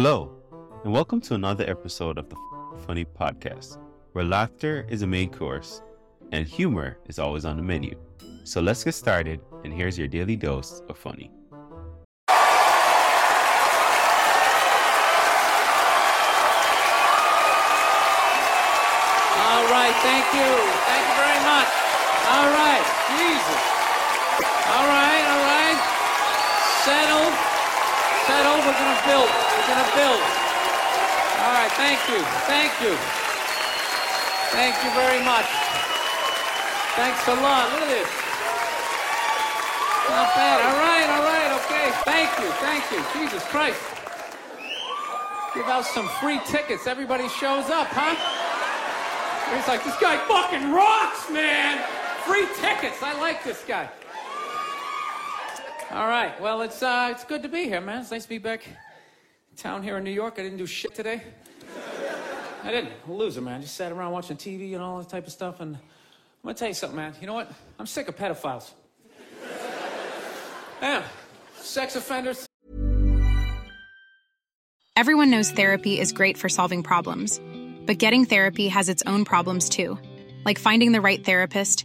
Hello, and welcome to another episode of the Funny Podcast, where laughter is a main course and humor is always on the menu. So let's get started, and here's your daily dose of funny. All right, thank you. Thank you very much. All right, Jesus. All right, all right. Settle. Settle. We're going to build. We're going to build. All right, thank you. Thank you. Thank you very much. Thanks a lot. Look at this. Not bad. All right, all right, okay. Thank you, thank you. Jesus Christ. Give out some free tickets. Everybody shows up, huh? He's like, this guy fucking rocks, man. Free tickets. I like this guy. All right. Well, it's uh, it's good to be here, man. It's nice to be back town here in New York. I didn't do shit today. I didn't. I'm a loser, man. Just sat around watching TV and all that type of stuff. And I'm gonna tell you something, man. You know what? I'm sick of pedophiles. Yeah. Sex offenders. Everyone knows therapy is great for solving problems, but getting therapy has its own problems too, like finding the right therapist,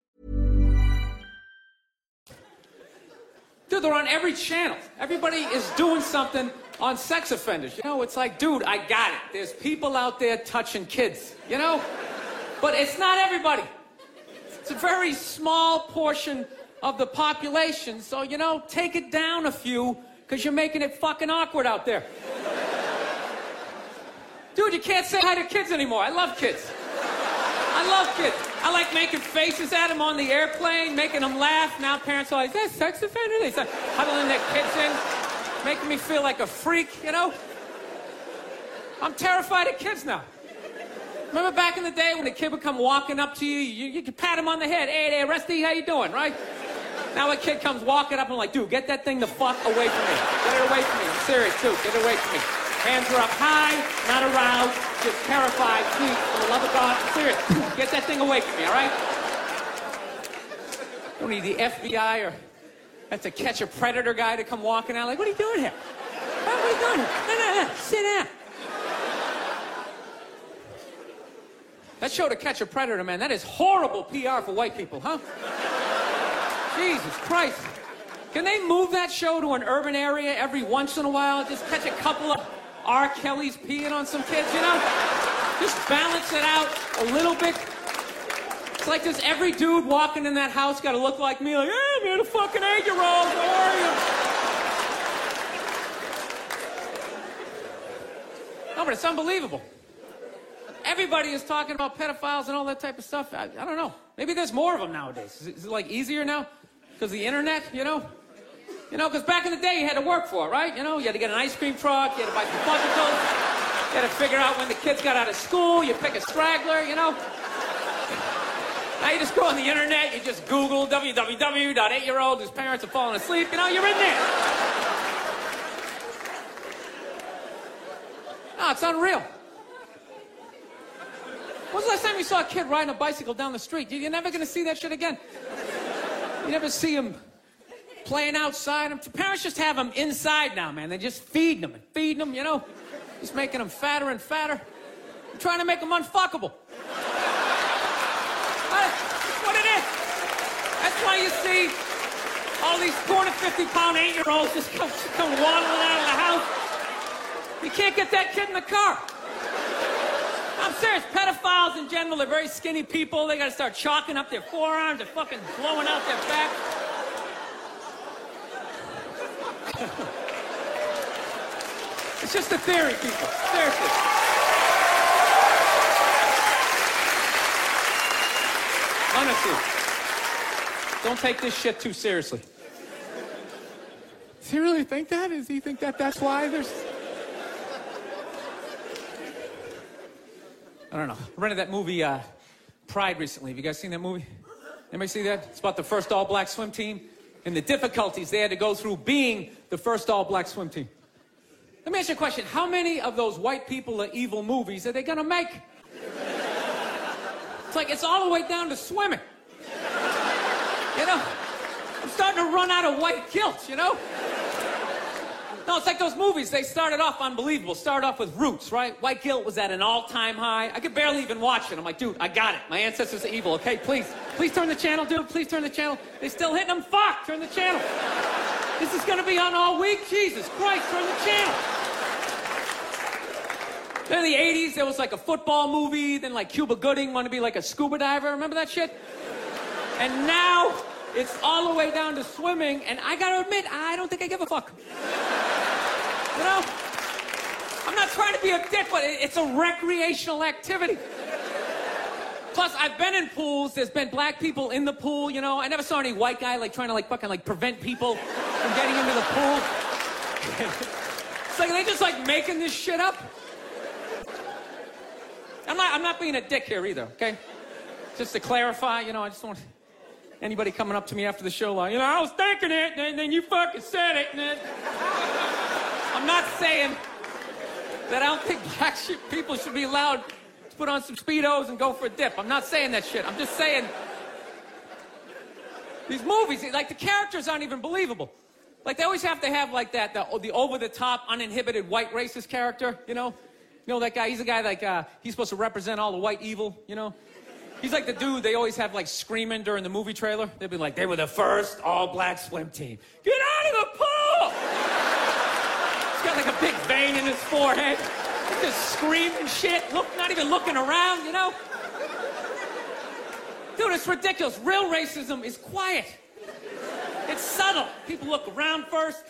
Dude, they're on every channel. Everybody is doing something on sex offenders. You know, it's like, dude, I got it. There's people out there touching kids, you know? But it's not everybody. It's a very small portion of the population. So, you know, take it down a few because you're making it fucking awkward out there. Dude, you can't say hi to kids anymore. I love kids. I love kids. I like making faces at them on the airplane, making them laugh. Now parents are like, is that sex offender? They start huddling their kids in, making me feel like a freak, you know? I'm terrified of kids now. Remember back in the day when a kid would come walking up to you, you, you could pat him on the head. Hey there, Rusty, how you doing, right? Now a kid comes walking up and I'm like, dude, get that thing the fuck away from me. Get it away from me. I'm serious, dude. Get it away from me. Hands are up high, not aroused, just terrified. Please, for the love of God, I'm serious. Get that thing away from me, all right? Don't need the FBI or have to catch a predator guy to come walking out. Like, what are you doing here? What are you doing here? No, no, no. Sit down. That show to catch a predator, man, that is horrible PR for white people, huh? Jesus Christ. Can they move that show to an urban area every once in a while? Just catch a couple of R. Kelly's peeing on some kids, you know? Just balance it out a little bit. It's like does every dude walking in that house got to look like me? Like, hey, I'm fucking eight year old. How are you? No, but it's unbelievable. Everybody is talking about pedophiles and all that type of stuff. I, I don't know. Maybe there's more of them nowadays. Is it, is it like easier now? Because the internet, you know? You know, because back in the day you had to work for it, right? You know, you had to get an ice cream truck, you had to buy some fudgicles, you had to figure out when the kids got out of school, you pick a straggler, you know? Now you just go on the internet, you just Google www.8-year-old whose parents have fallen asleep, you know, you're in there. No, it's unreal. When's the last time you saw a kid riding a bicycle down the street? You- You're never gonna see that shit again. You never see him playing outside. Parents just have them inside now, man. They're just feeding them and feeding them, you know? Just making them fatter and fatter. You're trying to make them unfuckable. That's what it is. That's why you see all these 250 pound eight year olds just come, come waddling out of the house. You can't get that kid in the car. I'm serious. Pedophiles in general, they're very skinny people. They gotta start chalking up their forearms. They're fucking blowing out their back. it's just a theory, people. Seriously. Honestly. Don't take this shit too seriously. Does he really think that? Does he think that that's why there's. I don't know. I rented that movie, uh, Pride, recently. Have you guys seen that movie? Anybody see that? It's about the first all black swim team and the difficulties they had to go through being the first all black swim team. Let me ask you a question. How many of those white people are evil movies are they gonna make? It's like it's all the way down to swimming. You know? I'm starting to run out of white guilt, you know? No, it's like those movies. They started off unbelievable. Started off with Roots, right? White guilt was at an all-time high. I could barely even watch it. I'm like, dude, I got it. My ancestors are evil. Okay, please, please turn the channel, dude. Please turn the channel. They still hitting them. Fuck, turn the channel. This is gonna be on all week. Jesus Christ, turn the channel. Then in the 80s, there was like a football movie. Then like Cuba Gooding wanted to be like a scuba diver. Remember that shit? And now it's all the way down to swimming. And I gotta admit, I don't think I give a fuck. You know? I'm not trying to be a dick, but it's a recreational activity. Plus, I've been in pools. There's been black people in the pool. You know, I never saw any white guy like trying to like fucking like prevent people from getting into the pool. it's like they just like making this shit up. I'm not. I'm not being a dick here either. Okay. Just to clarify, you know, I just want anybody coming up to me after the show like, you know, I was thinking it, and then you fucking said it, and then. I'm not saying that I don't think black people should be allowed to put on some speedos and go for a dip. I'm not saying that shit. I'm just saying these movies, like the characters aren't even believable. Like they always have to have like that, the, the over-the-top, uninhibited white racist character. You know, you know that guy. He's a guy like uh, he's supposed to represent all the white evil. You know. He's like the dude they always have like screaming during the movie trailer. They'd be like, they were the first all-black swim team. Get out of the pool! He's got like a big vein in his forehead. Just screaming shit, look, not even looking around, you know? Dude, it's ridiculous. Real racism is quiet. It's subtle. People look around first.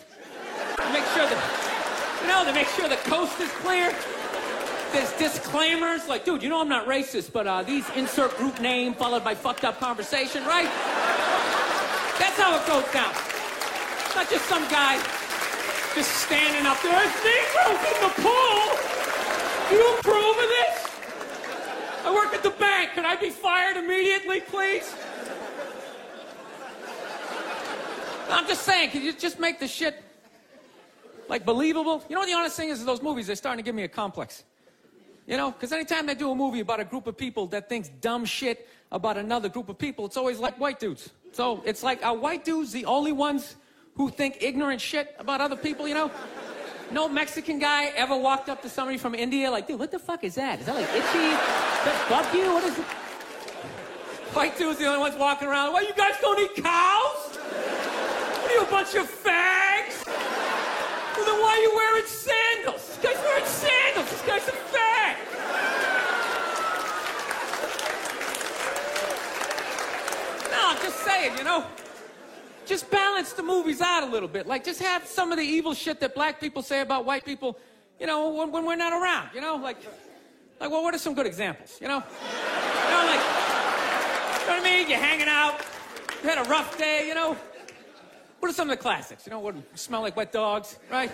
Make sure that, you know, they make sure the coast is clear. There's disclaimers like, dude, you know I'm not racist, but uh, these insert group name followed by fucked up conversation, right? That's how it goes down. It's not just some guy just standing up there. There's Negroes in the pool. Do you approve of this? I work at the bank. Can I be fired immediately, please? I'm just saying, can you just make the shit like believable? You know what the honest thing is? Is those movies they're starting to give me a complex. You know, because anytime they do a movie about a group of people that thinks dumb shit about another group of people, it's always like white dudes. So it's like, are white dudes the only ones who think ignorant shit about other people, you know? No Mexican guy ever walked up to somebody from India like, dude, what the fuck is that? Is that like itchy? That bug you? What is it? White dudes the only ones walking around. Well, you guys don't eat cows? What are you, a bunch of fags? Well, then why are you wearing sandals? This guy's wearing sandals. This guy's a fag. No, I'm just saying, you know. Just balance the movies out a little bit. Like, just have some of the evil shit that black people say about white people, you know, when, when we're not around. You know, like, like, well, what are some good examples? You know, you know, like, you know what I mean? You're hanging out. You had a rough day. You know, what are some of the classics? You know, what smell like wet dogs, right?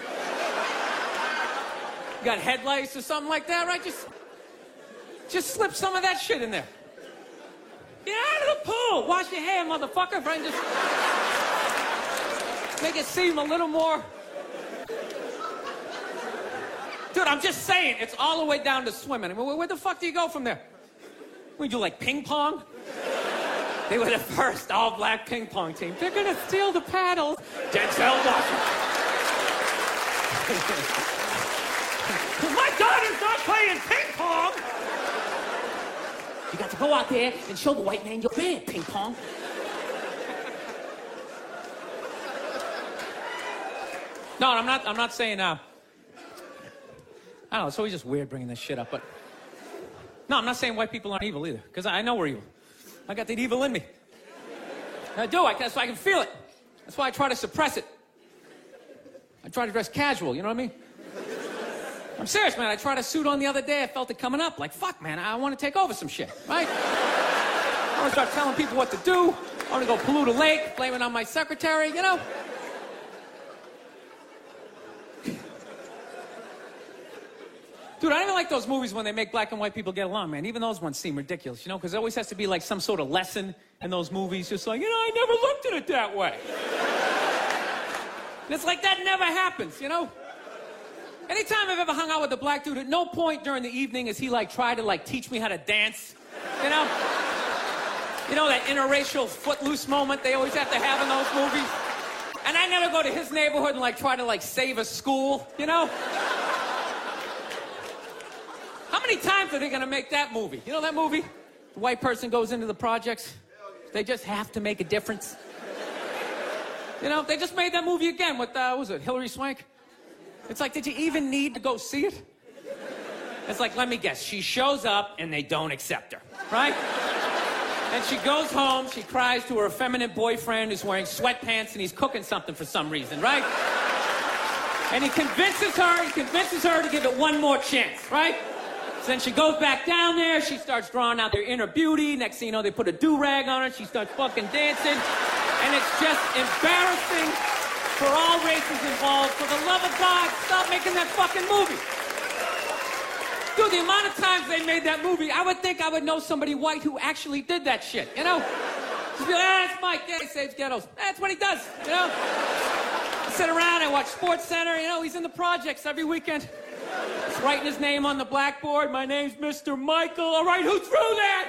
You got headlights or something like that, right? Just, just slip some of that shit in there. Get out of the pool. Wash your hair, motherfucker. Right? Just make it seem a little more. Dude, I'm just saying, it's all the way down to swimming. Where, the fuck do you go from there? We do like ping pong. They were the first all black ping pong team. They're gonna steal the paddles. Denzel Washington. My daughter's not playing ping pong. You got to go out there and show the white man your bad ping pong. No, I'm not. I'm not saying. Uh, I don't know. It's always just weird bringing this shit up, but no, I'm not saying white people aren't evil either, because I know we're evil. I got that evil in me. I do. I, that's why I can feel it. That's why I try to suppress it. I try to dress casual. You know what I mean? I'm serious, man. I tried a suit on the other day. I felt it coming up. Like, fuck, man. I want to take over some shit, right? I want to start telling people what to do. I want to go pollute a lake, blaming on my secretary. You know. Dude, I don't even like those movies when they make black and white people get along, man. Even those ones seem ridiculous, you know, because there always has to be like some sort of lesson in those movies. Just like, you know, I never looked at it that way. and it's like that never happens, you know? Anytime I've ever hung out with a black dude, at no point during the evening is he like try to like teach me how to dance, you know? You know that interracial footloose moment they always have to have in those movies? And I never go to his neighborhood and like try to like save a school, you know? How many times are they gonna make that movie? You know that movie? The white person goes into the projects. They just have to make a difference. You know, they just made that movie again with, uh, what was it, Hilary Swank? It's like, did you even need to go see it? It's like, let me guess, she shows up and they don't accept her, right? And she goes home, she cries to her effeminate boyfriend who's wearing sweatpants and he's cooking something for some reason, right? And he convinces her, he convinces her to give it one more chance, right? So then she goes back down there, she starts drawing out their inner beauty. Next thing you know, they put a do-rag on her, she starts fucking dancing. And it's just embarrassing for all races involved. For the love of God, stop making that fucking movie. Dude, the amount of times they made that movie, I would think I would know somebody white who actually did that shit, you know? Just be like, ah, that's Mike, yeah, he saves ghettos. That's what he does, you know? I sit around, and watch Sports Center, you know, he's in the projects every weekend. He's writing his name on the blackboard. My name's Mr. Michael. All right, who threw that?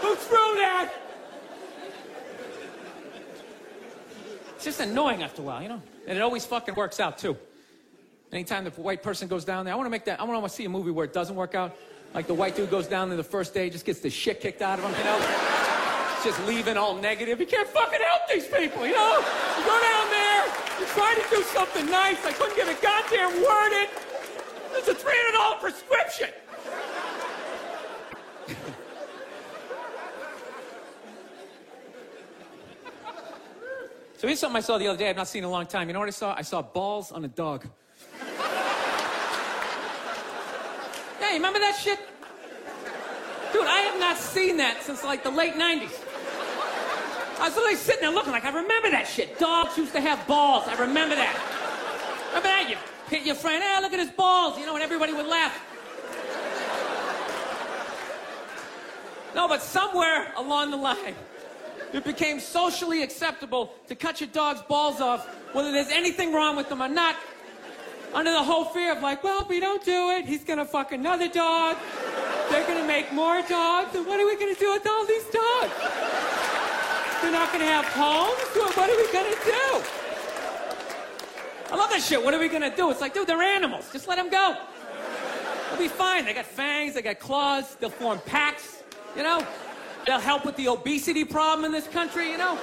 Who threw that? It's just annoying after a while, you know? And it always fucking works out, too. Anytime the white person goes down there, I want to make that, I want to see a movie where it doesn't work out. Like the white dude goes down there the first day, just gets the shit kicked out of him, you know? just leaving all negative. You can't fucking help these people, you know? You go down there, you try to do something nice. I couldn't get a goddamn word in. It's a $300 prescription. so here's something I saw the other day I've not seen in a long time. You know what I saw? I saw balls on a dog. hey, remember that shit? Dude, I have not seen that since like the late 90s. I was literally sitting there looking like, I remember that shit. Dogs used to have balls. I remember that. Remember that? You hit your friend, hey, look at his balls, you know, and everybody would laugh. No, but somewhere along the line, it became socially acceptable to cut your dog's balls off, whether there's anything wrong with them or not, under the whole fear of like, well, if we don't do it, he's gonna fuck another dog. They're gonna make more dogs, and what are we gonna do with all these dogs? They're not gonna have homes? What are we gonna do? I love that shit. What are we gonna do? It's like, dude, they're animals. Just let them go. They'll be fine. They got fangs, they got claws, they'll form packs, you know? They'll help with the obesity problem in this country, you know?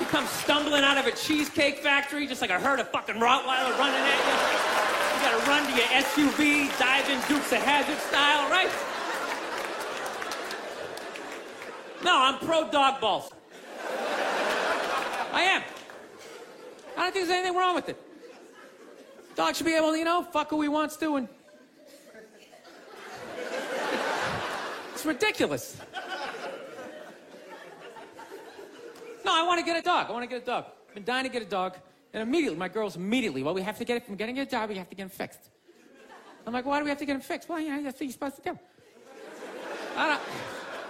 You come stumbling out of a cheesecake factory just like a herd of fucking Rottweiler running at you. You gotta run to your SUV, dive in Dukes of Hazzard style, right? No, I'm pro dog balls. I am. I don't think there's anything wrong with it. Dog should be able to, you know, fuck who he wants to, and it's ridiculous. No, I want to get a dog. I want to get a dog. I've been dying to get a dog, and immediately, my girls immediately, well, we have to get it from getting a dog. We have to get him fixed. I'm like, why do we have to get him fixed? Well, yeah, that's what you're supposed to do. I don't.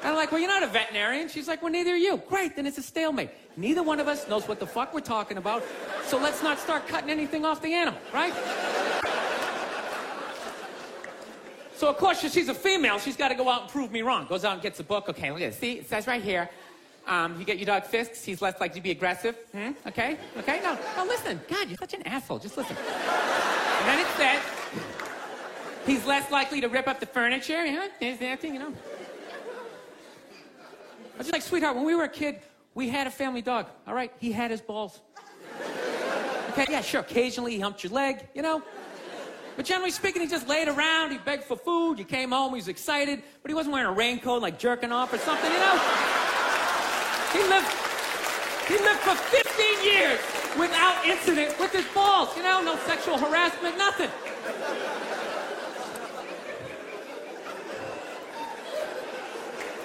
I'm like, well, you're not a veterinarian. She's like, well, neither are you. Great, then it's a stalemate. Neither one of us knows what the fuck we're talking about, so let's not start cutting anything off the animal, right? So of course, she's a female. She's got to go out and prove me wrong. Goes out and gets a book. Okay, look at this. See, it says right here. Um, you get your dog Fisk. He's less likely to be aggressive. Hmm? Okay, okay. No, no. Listen. God, you're such an asshole. Just listen. and then it says he's less likely to rip up the furniture. Know, there's that thing. You know. I was just like, sweetheart, when we were a kid, we had a family dog. All right, he had his balls. Okay, yeah, sure. Occasionally he humped your leg. You know. But generally speaking, he just laid around, he begged for food, you came home, he was excited, but he wasn't wearing a raincoat like jerking off or something, you know? He lived, he lived for 15 years without incident with his balls, you know? No sexual harassment, nothing.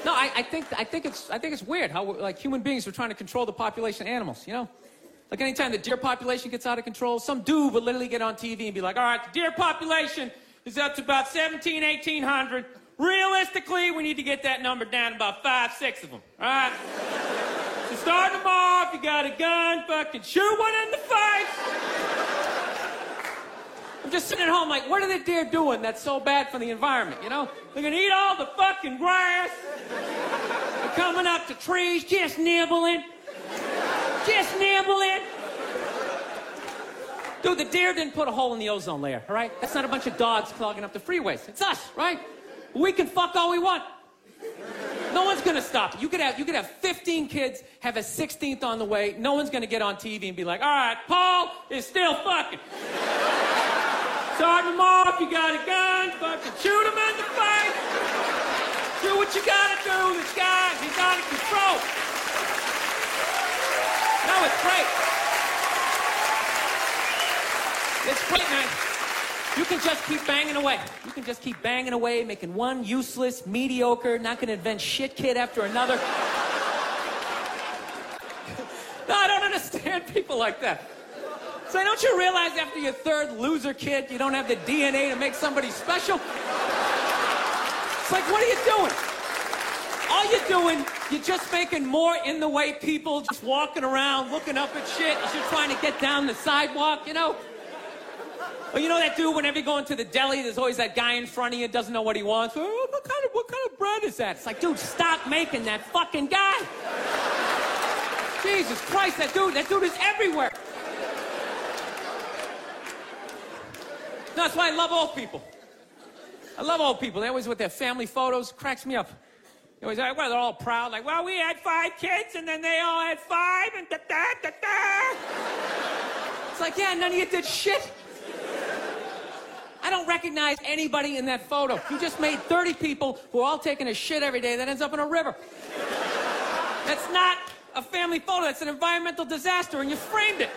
No, I, I, think I think it's I think it's weird how like human beings are trying to control the population of animals. You know, like anytime the deer population gets out of control, some dude would literally get on TV and be like, all right, the deer population is up to about 17, 1800. Realistically, we need to get that number down to about five, six of them. All right? so start them off, you got a gun, fucking shoot one in the face. I'm just sitting at home like, what are the deer doing that's so bad for the environment, you know? They're gonna eat all the fucking grass. They're coming up to trees, just nibbling. Just nibbling. Dude, the deer didn't put a hole in the ozone layer, all right? That's not a bunch of dogs clogging up the freeways. It's us, right? We can fuck all we want. No one's gonna stop. You could have you could have 15 kids, have a 16th on the way. No one's gonna get on TV and be like, all right, Paul is still fucking. Start him off, you got a gun, fucking shoot him in the face. Do what you gotta do. This guy, he's out of control. No, it's great. It's great, man. You can just keep banging away. You can just keep banging away, making one useless, mediocre, not gonna invent shit kid after another. no, I don't understand people like that. So don't you realize after your third loser kid, you don't have the DNA to make somebody special? It's like, what are you doing? All you're doing, you're just making more in the way people just walking around looking up at shit as you're trying to get down the sidewalk, you know? You know that dude, whenever you go into the deli, there's always that guy in front of you doesn't know what he wants. Oh, what kind of what kind of bread is that? It's like, dude, stop making that fucking guy. Jesus Christ, that dude, that dude is everywhere. No, that's why I love old people. I love old people. They always with their family photos. Cracks me up. It was like, well, they're all proud, like, well, we had five kids, and then they all had five, and da da da da. It's like, yeah, none of you did shit. I don't recognize anybody in that photo. You just made 30 people who are all taking a shit every day that ends up in a river. That's not a family photo, that's an environmental disaster, and you framed it.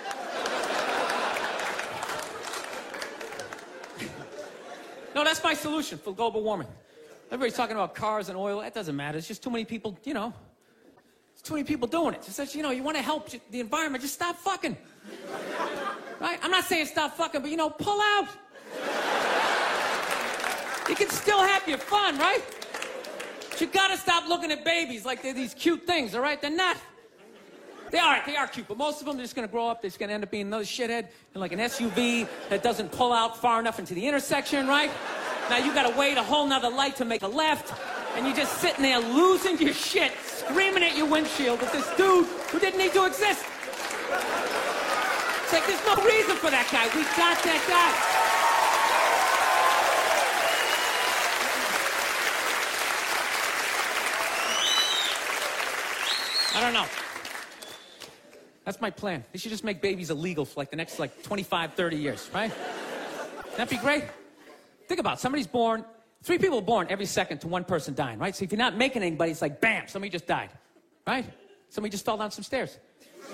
No, that's my solution for global warming. Everybody's talking about cars and oil. That doesn't matter. It's just too many people, you know. It's too many people doing it. Just says, you know, you want to help the environment, just stop fucking. Right? I'm not saying stop fucking, but you know, pull out. You can still have your fun, right? But you gotta stop looking at babies like they're these cute things, all right? They're not. They are, they are cute, but most of them are just gonna grow up, they're just gonna end up being another shithead in like an SUV that doesn't pull out far enough into the intersection, right? Now you gotta wait a whole nother light to make a left, and you're just sitting there losing your shit, screaming at your windshield at this dude who didn't need to exist. It's like there's no reason for that guy. We got that guy. I don't know. That's my plan. They should just make babies illegal for like the next like 25, 30 years, right? That'd be great. Think about it. somebody's born, three people born every second to one person dying, right? So if you're not making anybody, it's like bam, somebody just died, right? Somebody just fell down some stairs.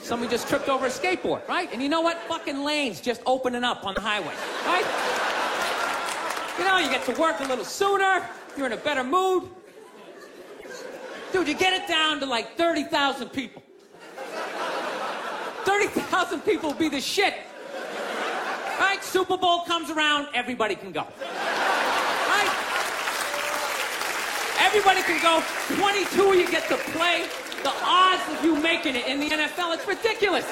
Somebody just tripped over a skateboard, right? And you know what? Fucking lanes just opening up on the highway, right? You know, you get to work a little sooner, you're in a better mood. Dude, you get it down to like 30,000 people. 30,000 people will be the shit. Right? Super Bowl comes around, everybody can go. Right? Everybody can go. 22 you get to play. The odds of you making it in the NFL, it's ridiculous.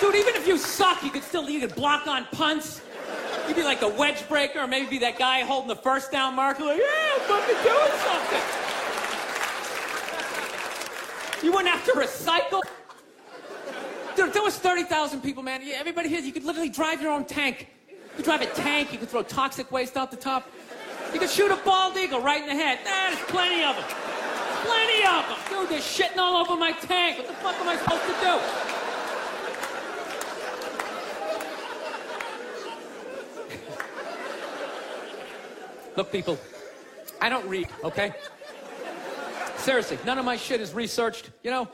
Dude, even if you suck, you could still you could block on punts. You'd be like the wedge breaker, or maybe be that guy holding the first down marker, like, yeah, I'm fucking doing something. You wouldn't have to recycle. There was 30,000 people, man, yeah, everybody here, you could literally drive your own tank. You could drive a tank, you could throw toxic waste out the top. You could shoot a bald eagle right in the head. Nah, there's plenty of them. Plenty of them. Dude, they're shitting all over my tank. What the fuck am I supposed to do? Look, people, I don't read, okay? Seriously, none of my shit is researched, you know?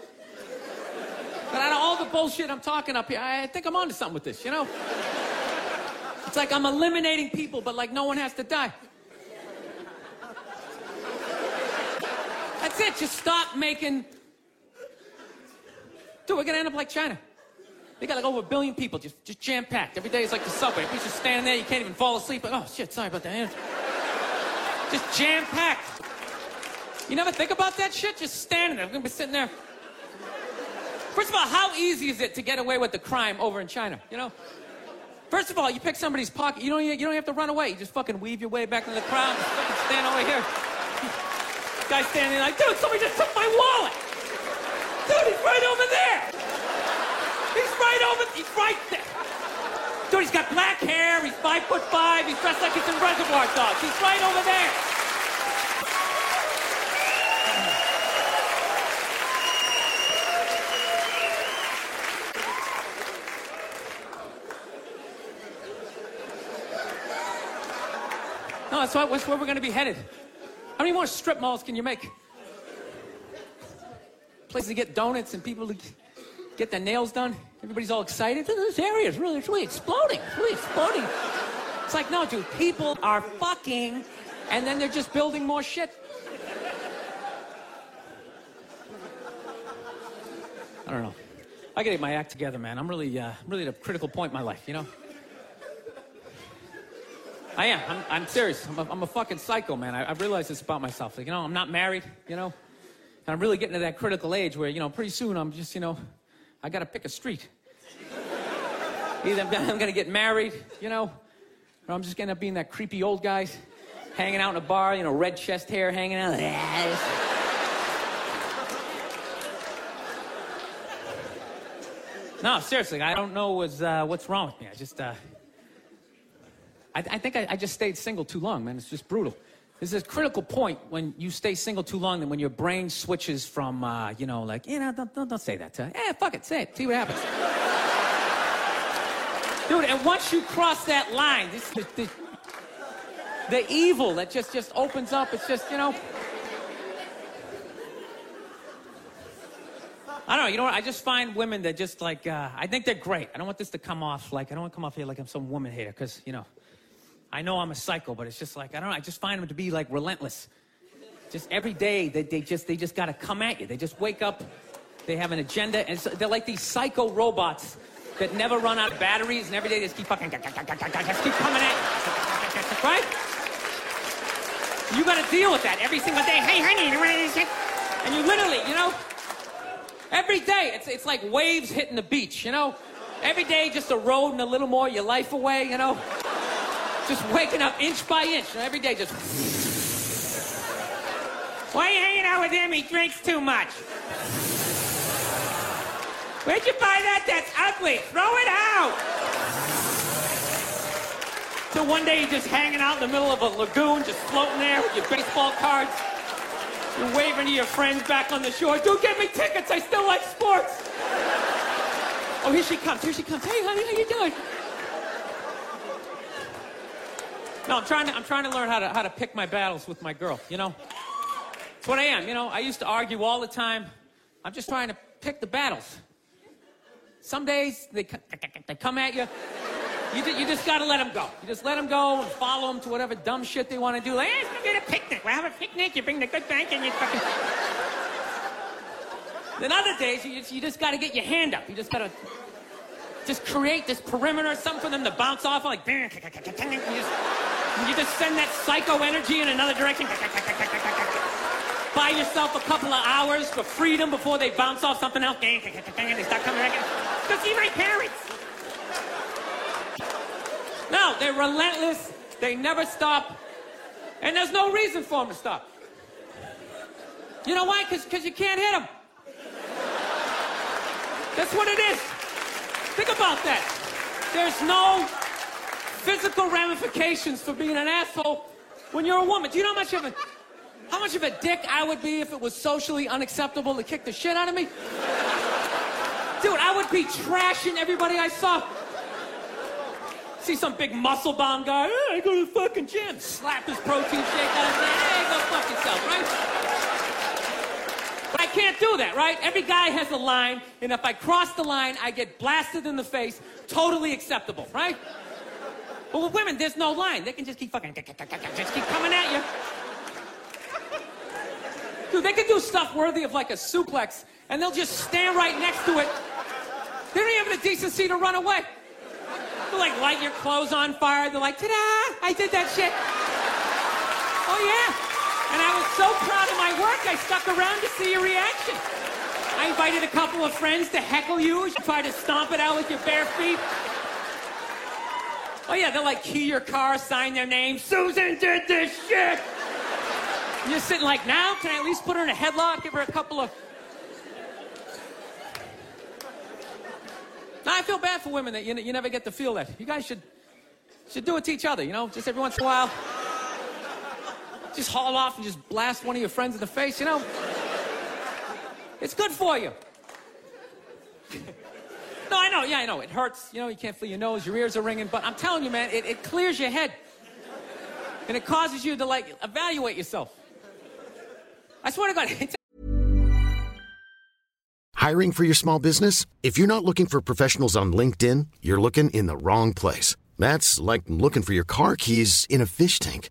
But out of all the bullshit I'm talking up here, I think I'm onto something with this, you know? It's like I'm eliminating people, but like no one has to die. That's it, just stop making. Dude, we're gonna end up like China. They got like over a billion people, just, just jam packed. Every day is like the subway. You're just standing there, you can't even fall asleep. Like, oh shit, sorry about that. Just jam packed. You never think about that shit? Just standing there. We're gonna be sitting there. First of all, how easy is it to get away with the crime over in China? You know? First of all, you pick somebody's pocket. You don't, you don't have to run away. You just fucking weave your way back into the crowd. Just fucking stand over here. Guy standing like, dude, somebody just took my wallet. Dude, he's right over there. He's right over. He's right there. Dude, he's got black hair. He's five foot five. He's dressed like he's in Reservoir Dogs. He's right over there. No, that's, what, that's where we're going to be headed. How many more strip malls can you make? Places to get donuts and people to get their nails done. Everybody's all excited. This area is really, it's really exploding. It's really exploding. It's like, no, dude, people are fucking, and then they're just building more shit. I don't know. I gotta get my act together, man. I'm really, uh, really at a critical point in my life, you know? I am. I'm, I'm serious. I'm a, I'm a fucking psycho, man. I, I realize this about myself. Like, you know, I'm not married, you know? And I'm really getting to that critical age where, you know, pretty soon I'm just, you know, I gotta pick a street. Either I'm gonna, I'm gonna get married, you know, or I'm just gonna be in that creepy old guy hanging out in a bar, you know, red chest hair hanging out. No, seriously, I don't know what's, uh, what's wrong with me. I just, uh, I, I think I, I, just stayed single too long, man. It's just brutal. There's a critical point when you stay single too long, and when your brain switches from, uh, you know, like, you know, don't, don't, don't say that to her. Eh, fuck it, say it. See what happens. Dude, and once you cross that line, this, the, the, evil that just, just opens up, it's just, you know. I don't know. You know what? I just find women that just like, uh, I think they're great. I don't want this to come off like, I don't want to come off here like I'm some woman hater, because, you know. I know I'm a psycho, but it's just like, I don't know, I just find them to be like relentless. Just every day, they, they just, they just gotta come at you. They just wake up, they have an agenda, and so they're like these psycho robots that never run out of batteries, and every day they just keep fucking, just keep coming at you. Right? You gotta deal with that every single day. Hey, honey? And you literally, you know, every day, it's, it's like waves hitting the beach, you know? Every day, just eroding a little more your life away, you know? Just waking up inch by inch, and every day just. Why are you hanging out with him? He drinks too much. Where'd you buy that? That's ugly. Throw it out. So one day you're just hanging out in the middle of a lagoon, just floating there with your baseball cards. You're waving to your friends back on the shore. Dude, get me tickets. I still like sports. Oh, here she comes. Here she comes. Hey, honey, how you doing? No, I'm trying to, I'm trying to learn how to, how to pick my battles with my girl, you know? That's what I am, you know? I used to argue all the time. I'm just trying to pick the battles. Some days they, they come at you. You, you just got to let them go. You just let them go and follow them to whatever dumb shit they want to do. Like, hey, let's go get a picnic. We'll have a picnic. You bring the good bank and you fucking. then other days, you, you just got to get your hand up. You just got to just create this perimeter, something for them to bounce off. Like, you just, you just send that psycho energy in another direction. Buy yourself a couple of hours for freedom before they bounce off something else. They start coming back. Go see my parents. No, they're relentless. They never stop. And there's no reason for them to stop. You know why? Because you can't hit them. That's what it is. Think about that. There's no physical ramifications for being an asshole when you're a woman. Do you know how much of a how much of a dick I would be if it was socially unacceptable to kick the shit out of me? Dude, I would be trashing everybody I saw. See some big muscle bound guy, oh, I go to the fucking gym, slap his protein shake out his hey, go fuck yourself, right? Can't do that, right? Every guy has a line, and if I cross the line, I get blasted in the face. Totally acceptable, right? But with women, there's no line. They can just keep fucking, just keep coming at you. Dude, they can do stuff worthy of like a suplex, and they'll just stand right next to it. They don't even have the decency to run away. They'll like light your clothes on fire. They're like, ta-da, I did that shit. Oh yeah. And I was so proud of my work, I stuck around to see your reaction. I invited a couple of friends to heckle you as you try to stomp it out with your bare feet. Oh yeah, they'll like key your car, sign their name. Susan did this shit. And you're sitting like, now can I at least put her in a headlock, give her a couple of. Now I feel bad for women that you, you never get to feel that. You guys should should do it to each other, you know, just every once in a while. Just haul off and just blast one of your friends in the face, you know. It's good for you. No, I know, yeah, I know. It hurts. You know, you can't feel your nose, your ears are ringing, but I'm telling you, man, it, it clears your head. And it causes you to, like, evaluate yourself. I swear to God, Hiring for your small business? If you're not looking for professionals on LinkedIn, you're looking in the wrong place. That's like looking for your car keys in a fish tank.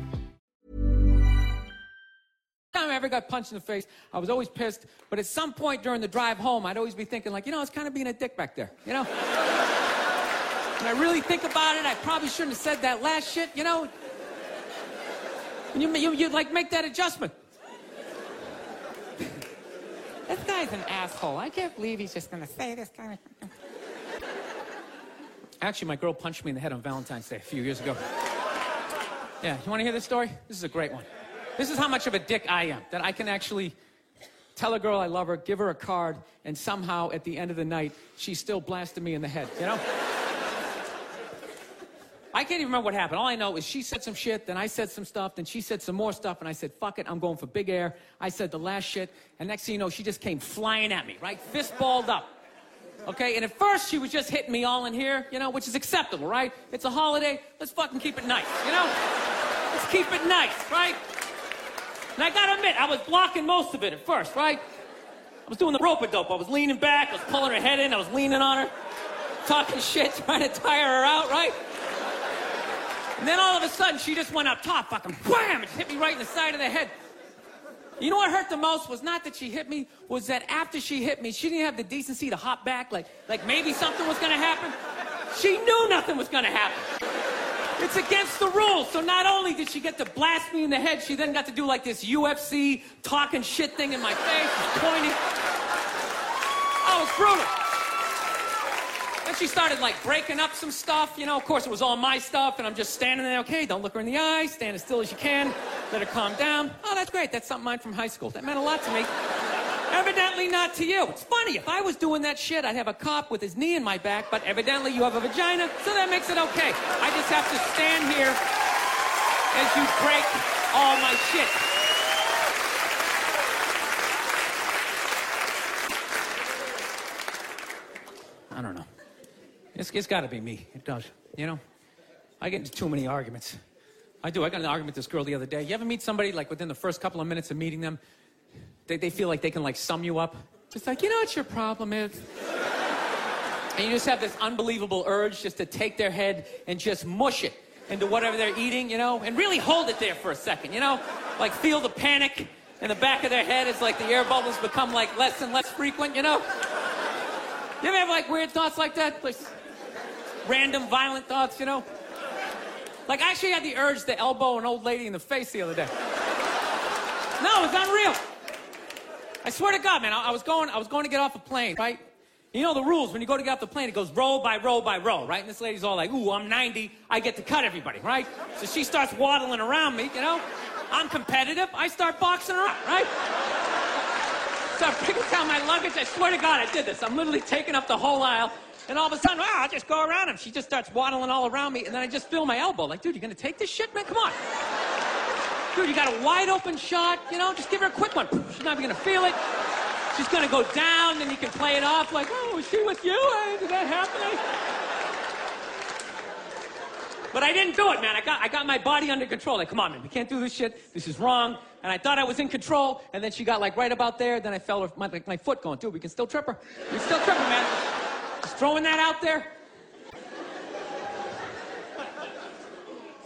time I ever got punched in the face, I was always pissed. But at some point during the drive home, I'd always be thinking, like, you know, I was kind of being a dick back there, you know? when I really think about it, I probably shouldn't have said that last shit, you know? And you, you, you like make that adjustment. this guy's an asshole. I can't believe he's just gonna say this kind of. Actually, my girl punched me in the head on Valentine's Day a few years ago. Yeah, you wanna hear this story? This is a great one. This is how much of a dick I am, that I can actually tell a girl I love her, give her a card, and somehow at the end of the night, she still blasted me in the head, you know? I can't even remember what happened. All I know is she said some shit, then I said some stuff, then she said some more stuff, and I said, fuck it, I'm going for big air. I said the last shit, and next thing you know, she just came flying at me, right? Fist balled up. Okay, and at first she was just hitting me all in here, you know, which is acceptable, right? It's a holiday, let's fucking keep it nice, you know? Let's keep it nice, right? And I gotta admit, I was blocking most of it at first, right? I was doing the rope a dope. I was leaning back, I was pulling her head in, I was leaning on her, talking shit, trying to tire her out, right? And then all of a sudden, she just went up top, fucking wham, and hit me right in the side of the head. You know what hurt the most was not that she hit me, was that after she hit me, she didn't have the decency to hop back, like, like maybe something was gonna happen. She knew nothing was gonna happen. It's against the rules. So not only did she get to blast me in the head, she then got to do like this UFC talking shit thing in my face, pointing. Oh, it's brutal. Then she started like breaking up some stuff. You know, of course, it was all my stuff, and I'm just standing there. Okay, don't look her in the eye. Stand as still as you can. Let her calm down. Oh, that's great. That's something mine from high school. That meant a lot to me. Evidently not to you. It's funny. If I was doing that shit, I'd have a cop with his knee in my back, but evidently you have a vagina, so that makes it okay. I just have to stand here as you break all my shit. I don't know. It's, it's got to be me. It does. You know, I get into too many arguments. I do. I got an argument with this girl the other day. You ever meet somebody like within the first couple of minutes of meeting them, they, they feel like they can like sum you up? Just like, you know what your problem is? and you just have this unbelievable urge just to take their head and just mush it into whatever they're eating, you know, and really hold it there for a second, you know? Like feel the panic in the back of their head. It's like the air bubbles become like less and less frequent, you know? You ever have like weird thoughts like that? Like random violent thoughts, you know? Like I actually had the urge to elbow an old lady in the face the other day. No, it's unreal. I swear to God, man, I, I was going, I was going to get off a plane, right? You know the rules. When you go to get off the plane, it goes row by row by row, right? And this lady's all like, ooh, I'm 90. I get to cut everybody, right? So she starts waddling around me, you know? I'm competitive. I start boxing her up, right? So I'm picking down my luggage. I swear to God, I did this. I'm literally taking up the whole aisle. And all of a sudden, ah, wow, I'll just go around him. She just starts waddling all around me. And then I just feel my elbow. Like, dude, you gonna take this shit, man? Come on. Dude, you got a wide open shot, you know? Just give her a quick one. She's not even gonna feel it. She's gonna go down, then you can play it off like, oh, is she with you? Hey, did that happen? But I didn't do it, man. I got, I got my body under control. Like, come on, man, we can't do this shit. This is wrong. And I thought I was in control, and then she got like right about there. Then I felt my, like, my foot going, dude, we can still trip her. We can still trip her, man. Just throwing that out there.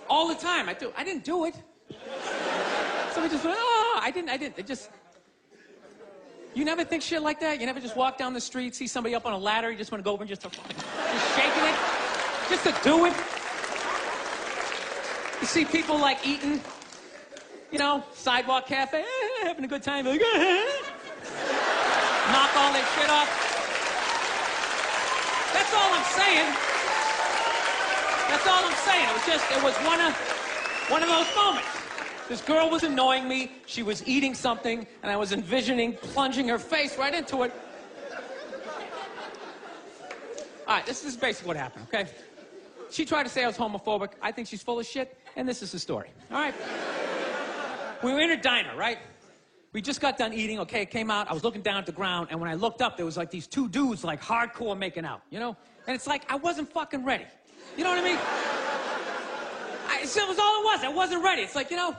All the time. I do. I didn't do it. Somebody just went, oh, I didn't, I didn't. It just, you never think shit like that? You never just walk down the street, see somebody up on a ladder, you just want to go over and just, just shaking it? Just to do it? You see people like eating, you know, sidewalk cafe, having a good time, like, knock all their shit off. That's all I'm saying. That's all I'm saying. It was just, it was one of, one of those moments. This girl was annoying me. She was eating something, and I was envisioning plunging her face right into it. All right, this is basically what happened, okay? She tried to say I was homophobic. I think she's full of shit, and this is the story. All right? We were in a diner, right? We just got done eating, okay? It came out. I was looking down at the ground, and when I looked up, there was like these two dudes, like hardcore making out, you know? And it's like, I wasn't fucking ready. You know what I mean? I, so it was all it was. I wasn't ready. It's like, you know,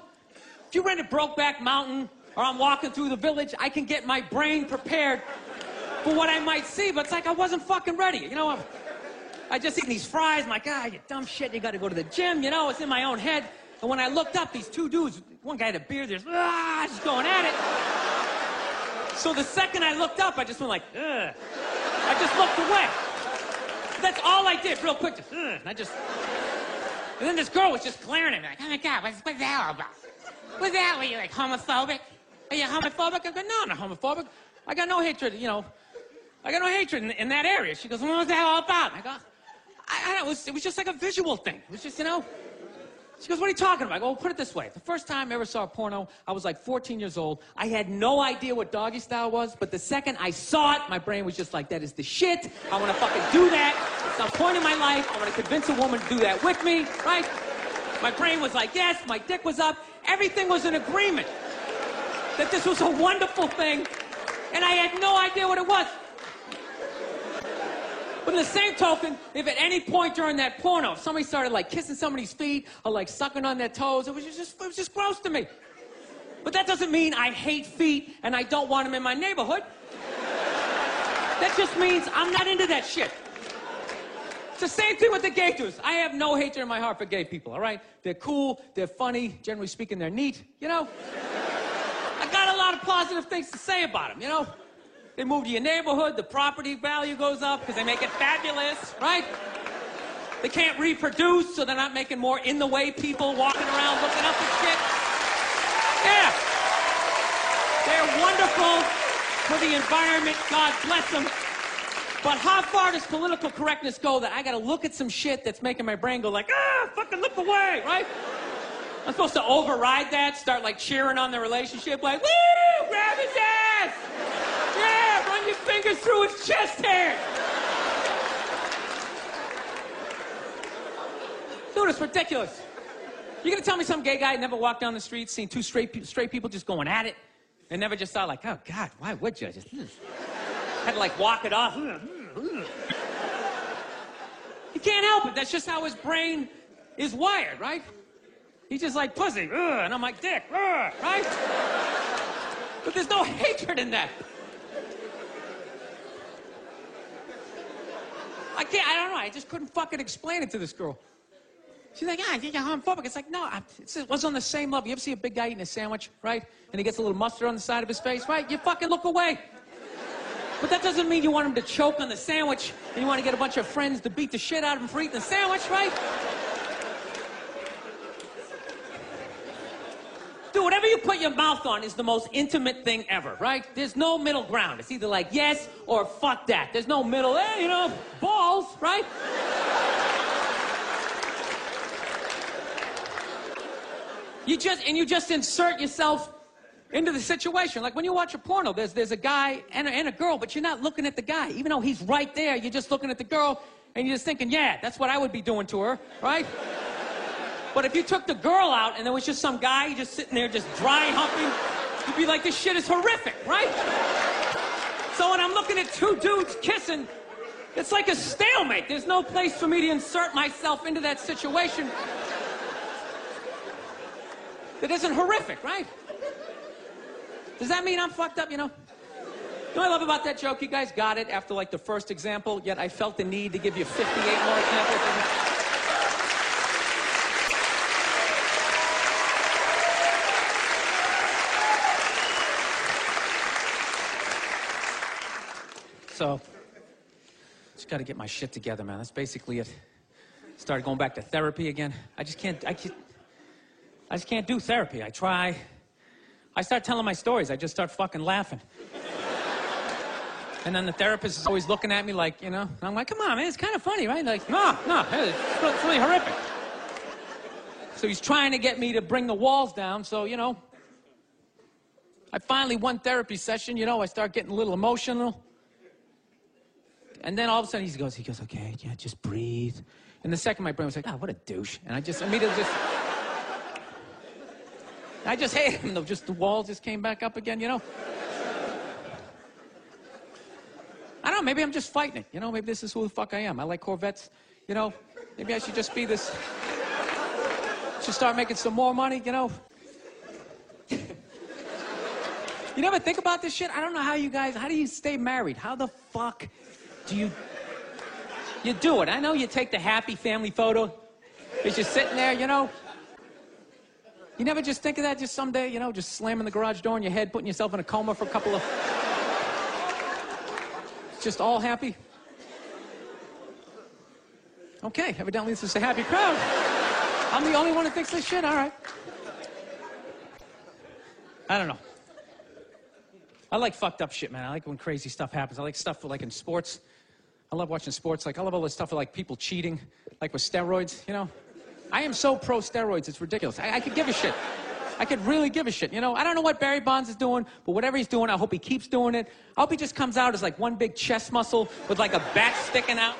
you rent a Brokeback Mountain or I'm walking through the village, I can get my brain prepared for what I might see, but it's like I wasn't fucking ready. You know, I just eating these fries. I'm like, ah, you dumb shit, you gotta go to the gym. You know, it's in my own head. And when I looked up, these two dudes, one guy had a beard, there's ah, just going at it. So the second I looked up, I just went like, ugh. I just looked away. That's all I did, real quick. Just, ugh. And I just. And then this girl was just glaring at me, like, oh my God, what's, what's that all about? What's that? Were you like homophobic? Are you homophobic? I go, no, I'm not homophobic. I got no hatred, you know. I got no hatred in, in that area. She goes, well, what was that all about? I go, I, I don't, it was, it was just like a visual thing. It was just, you know. She goes, what are you talking about? I go, well, put it this way. The first time I ever saw a porno, I was like 14 years old. I had no idea what doggy style was, but the second I saw it, my brain was just like, that is the shit. I want to fucking do that. It's some point in my life. I want to convince a woman to do that with me, right? My brain was like, yes. My dick was up. Everything was in agreement that this was a wonderful thing, and I had no idea what it was. But in the same token, if at any point during that porno, if somebody started like kissing somebody's feet or like sucking on their toes, it was just it was just gross to me. But that doesn't mean I hate feet and I don't want them in my neighborhood. That just means I'm not into that shit. It's the same thing with the dudes. I have no hatred in my heart for gay people, all right? They're cool, they're funny, generally speaking, they're neat, you know? I got a lot of positive things to say about them, you know? They move to your neighborhood, the property value goes up because they make it fabulous, right? They can't reproduce, so they're not making more in the way people walking around looking up at shit. Yeah. They're wonderful for the environment. God bless them. But how far does political correctness go that I gotta look at some shit that's making my brain go like, ah, fucking look away, right? I'm supposed to override that, start like cheering on the relationship, like, woo, grab his ass! Yeah, run your fingers through his chest hair! Dude, it's ridiculous. You're gonna tell me some gay guy never walked down the street, seen two straight, straight people just going at it, and never just thought like, oh God, why would you? Just, had to like walk it off. He can't help it. That's just how his brain is wired, right? He's just like pussy, and I'm like dick, right? But there's no hatred in that. I can't, I don't know, I just couldn't fucking explain it to this girl. She's like, ah, I think you're homophobic. It's like, no, it was on the same level. You ever see a big guy eating a sandwich, right? And he gets a little mustard on the side of his face, right? You fucking look away. But that doesn't mean you want him to choke on the sandwich and you want to get a bunch of friends to beat the shit out of him for eating the sandwich, right? Dude, whatever you put your mouth on is the most intimate thing ever, right? There's no middle ground. It's either like yes or fuck that. There's no middle, eh, you know, balls, right? You just and you just insert yourself into the situation. Like when you watch a porno, there's there's a guy and a, and a girl, but you're not looking at the guy, even though he's right there. You're just looking at the girl, and you're just thinking, yeah, that's what I would be doing to her, right? But if you took the girl out and there was just some guy just sitting there just dry humping, you'd be like, this shit is horrific, right? So when I'm looking at two dudes kissing, it's like a stalemate. There's no place for me to insert myself into that situation that isn't horrific, right? Does that mean I'm fucked up, you know? You know what I love about that joke? You guys got it after like the first example, yet I felt the need to give you 58 more examples. So, just got to get my shit together, man. That's basically it. Started going back to therapy again. I just can't, I can't, I just can't do therapy. I try. I start telling my stories. I just start fucking laughing. And then the therapist is always looking at me like, you know, I'm like, come on, man, it's kind of funny, right? Like, no, no, it's really, horrific. So he's trying to get me to bring the walls down. So, you know, I finally, one therapy session, you know, I start getting a little emotional. And then all of a sudden he goes, he goes, okay, yeah, just breathe. And the second my brain was like, oh, what a douche. And I just immediately just, I just hate him. Just the wall just came back up again, you know? I don't know, maybe I'm just fighting it. You know, maybe this is who the fuck I am. I like Corvettes, you know? Maybe I should just be this, should start making some more money, you know? you never think about this shit? I don't know how you guys, how do you stay married? How the fuck do you you do it? I know you take the happy family photo. It's just sitting there, you know. You never just think of that just someday, you know, just slamming the garage door in your head, putting yourself in a coma for a couple of just all happy. Okay, evidently this is a happy crowd. I'm the only one who thinks this shit. All right. I don't know. I like fucked up shit, man. I like when crazy stuff happens. I like stuff like in sports. I love watching sports. Like I love all this stuff like people cheating, like with steroids. You know, I am so pro steroids. It's ridiculous. I, I could give a shit. I could really give a shit. You know, I don't know what Barry Bonds is doing, but whatever he's doing, I hope he keeps doing it. I hope he just comes out as like one big chest muscle with like a bat sticking out.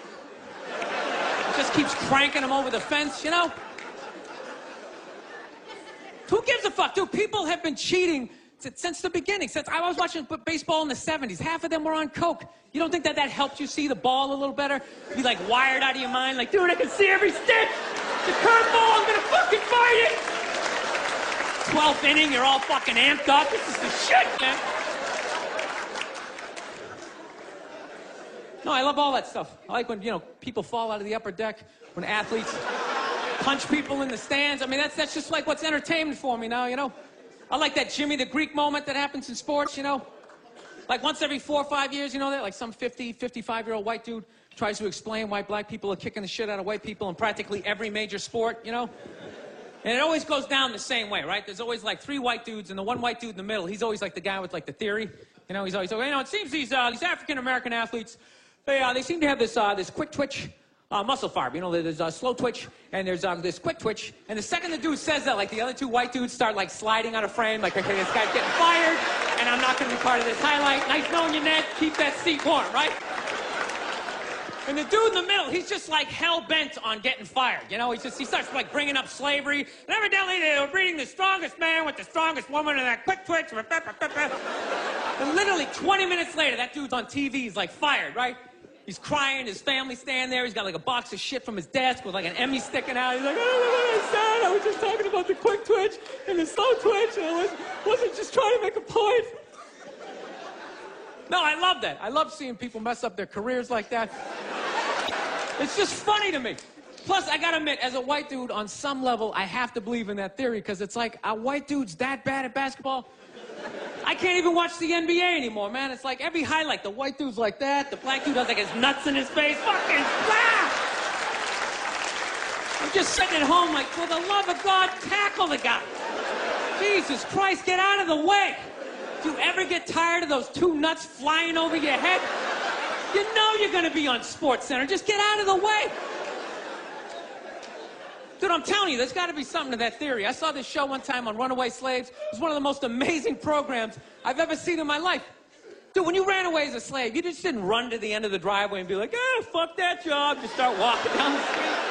Just keeps cranking him over the fence, you know? Who gives a fuck? Dude, people have been cheating since the beginning. Since I was watching baseball in the 70s, half of them were on coke. You don't think that that helped you see the ball a little better? Be like wired out of your mind, like, dude, I can see every stick. The curveball, I'm gonna fucking fight it. 12th inning, you're all fucking amped up. This is the shit, man. No, I love all that stuff. I like when, you know, people fall out of the upper deck, when athletes punch people in the stands. I mean, that's, that's just like what's entertainment for me now, you know? I like that Jimmy the Greek moment that happens in sports, you know? Like once every four or five years, you know that? Like some 50, 55 year old white dude tries to explain why black people are kicking the shit out of white people in practically every major sport, you know? And it always goes down the same way, right? There's always like three white dudes, and the one white dude in the middle, he's always like the guy with like the theory. You know, he's always, like, you know, it seems these, uh, these African American athletes, they, uh, they seem to have this, uh, this quick twitch uh, muscle fiber. You know, there's a slow twitch and there's um, this quick twitch. And the second the dude says that, like the other two white dudes start like sliding out of frame, like, okay, this guy's getting fired, and I'm not going to be part of this highlight. Nice knowing you, Ned. Keep that seat warm, right? And the dude in the middle, he's just like hell bent on getting fired. You know, he just he starts like bringing up slavery. And evidently they were breeding the strongest man with the strongest woman, in that quick twitch. And literally 20 minutes later, that dude's on TV. He's like fired, right? He's crying. His family stand there. He's got like a box of shit from his desk with like an Emmy sticking out. He's like, oh, I don't know what I said. I was just talking about the quick twitch and the slow twitch, and I was, wasn't just trying to make a point. No, I love that. I love seeing people mess up their careers like that. It's just funny to me. Plus, I gotta admit, as a white dude, on some level, I have to believe in that theory because it's like, are white dudes that bad at basketball? I can't even watch the NBA anymore, man. It's like every highlight, the white dude's like that, the black dude has like his nuts in his face. Fucking blah! I'm just sitting at home like, for the love of God, tackle the guy. Jesus Christ, get out of the way. Do you ever get tired of those two nuts flying over your head? You know you're gonna be on Sports Center. Just get out of the way. Dude, I'm telling you, there's got to be something to that theory. I saw this show one time on runaway slaves. It was one of the most amazing programs I've ever seen in my life. Dude, when you ran away as a slave, you just didn't run to the end of the driveway and be like, ah, fuck that job. Just start walking down the street.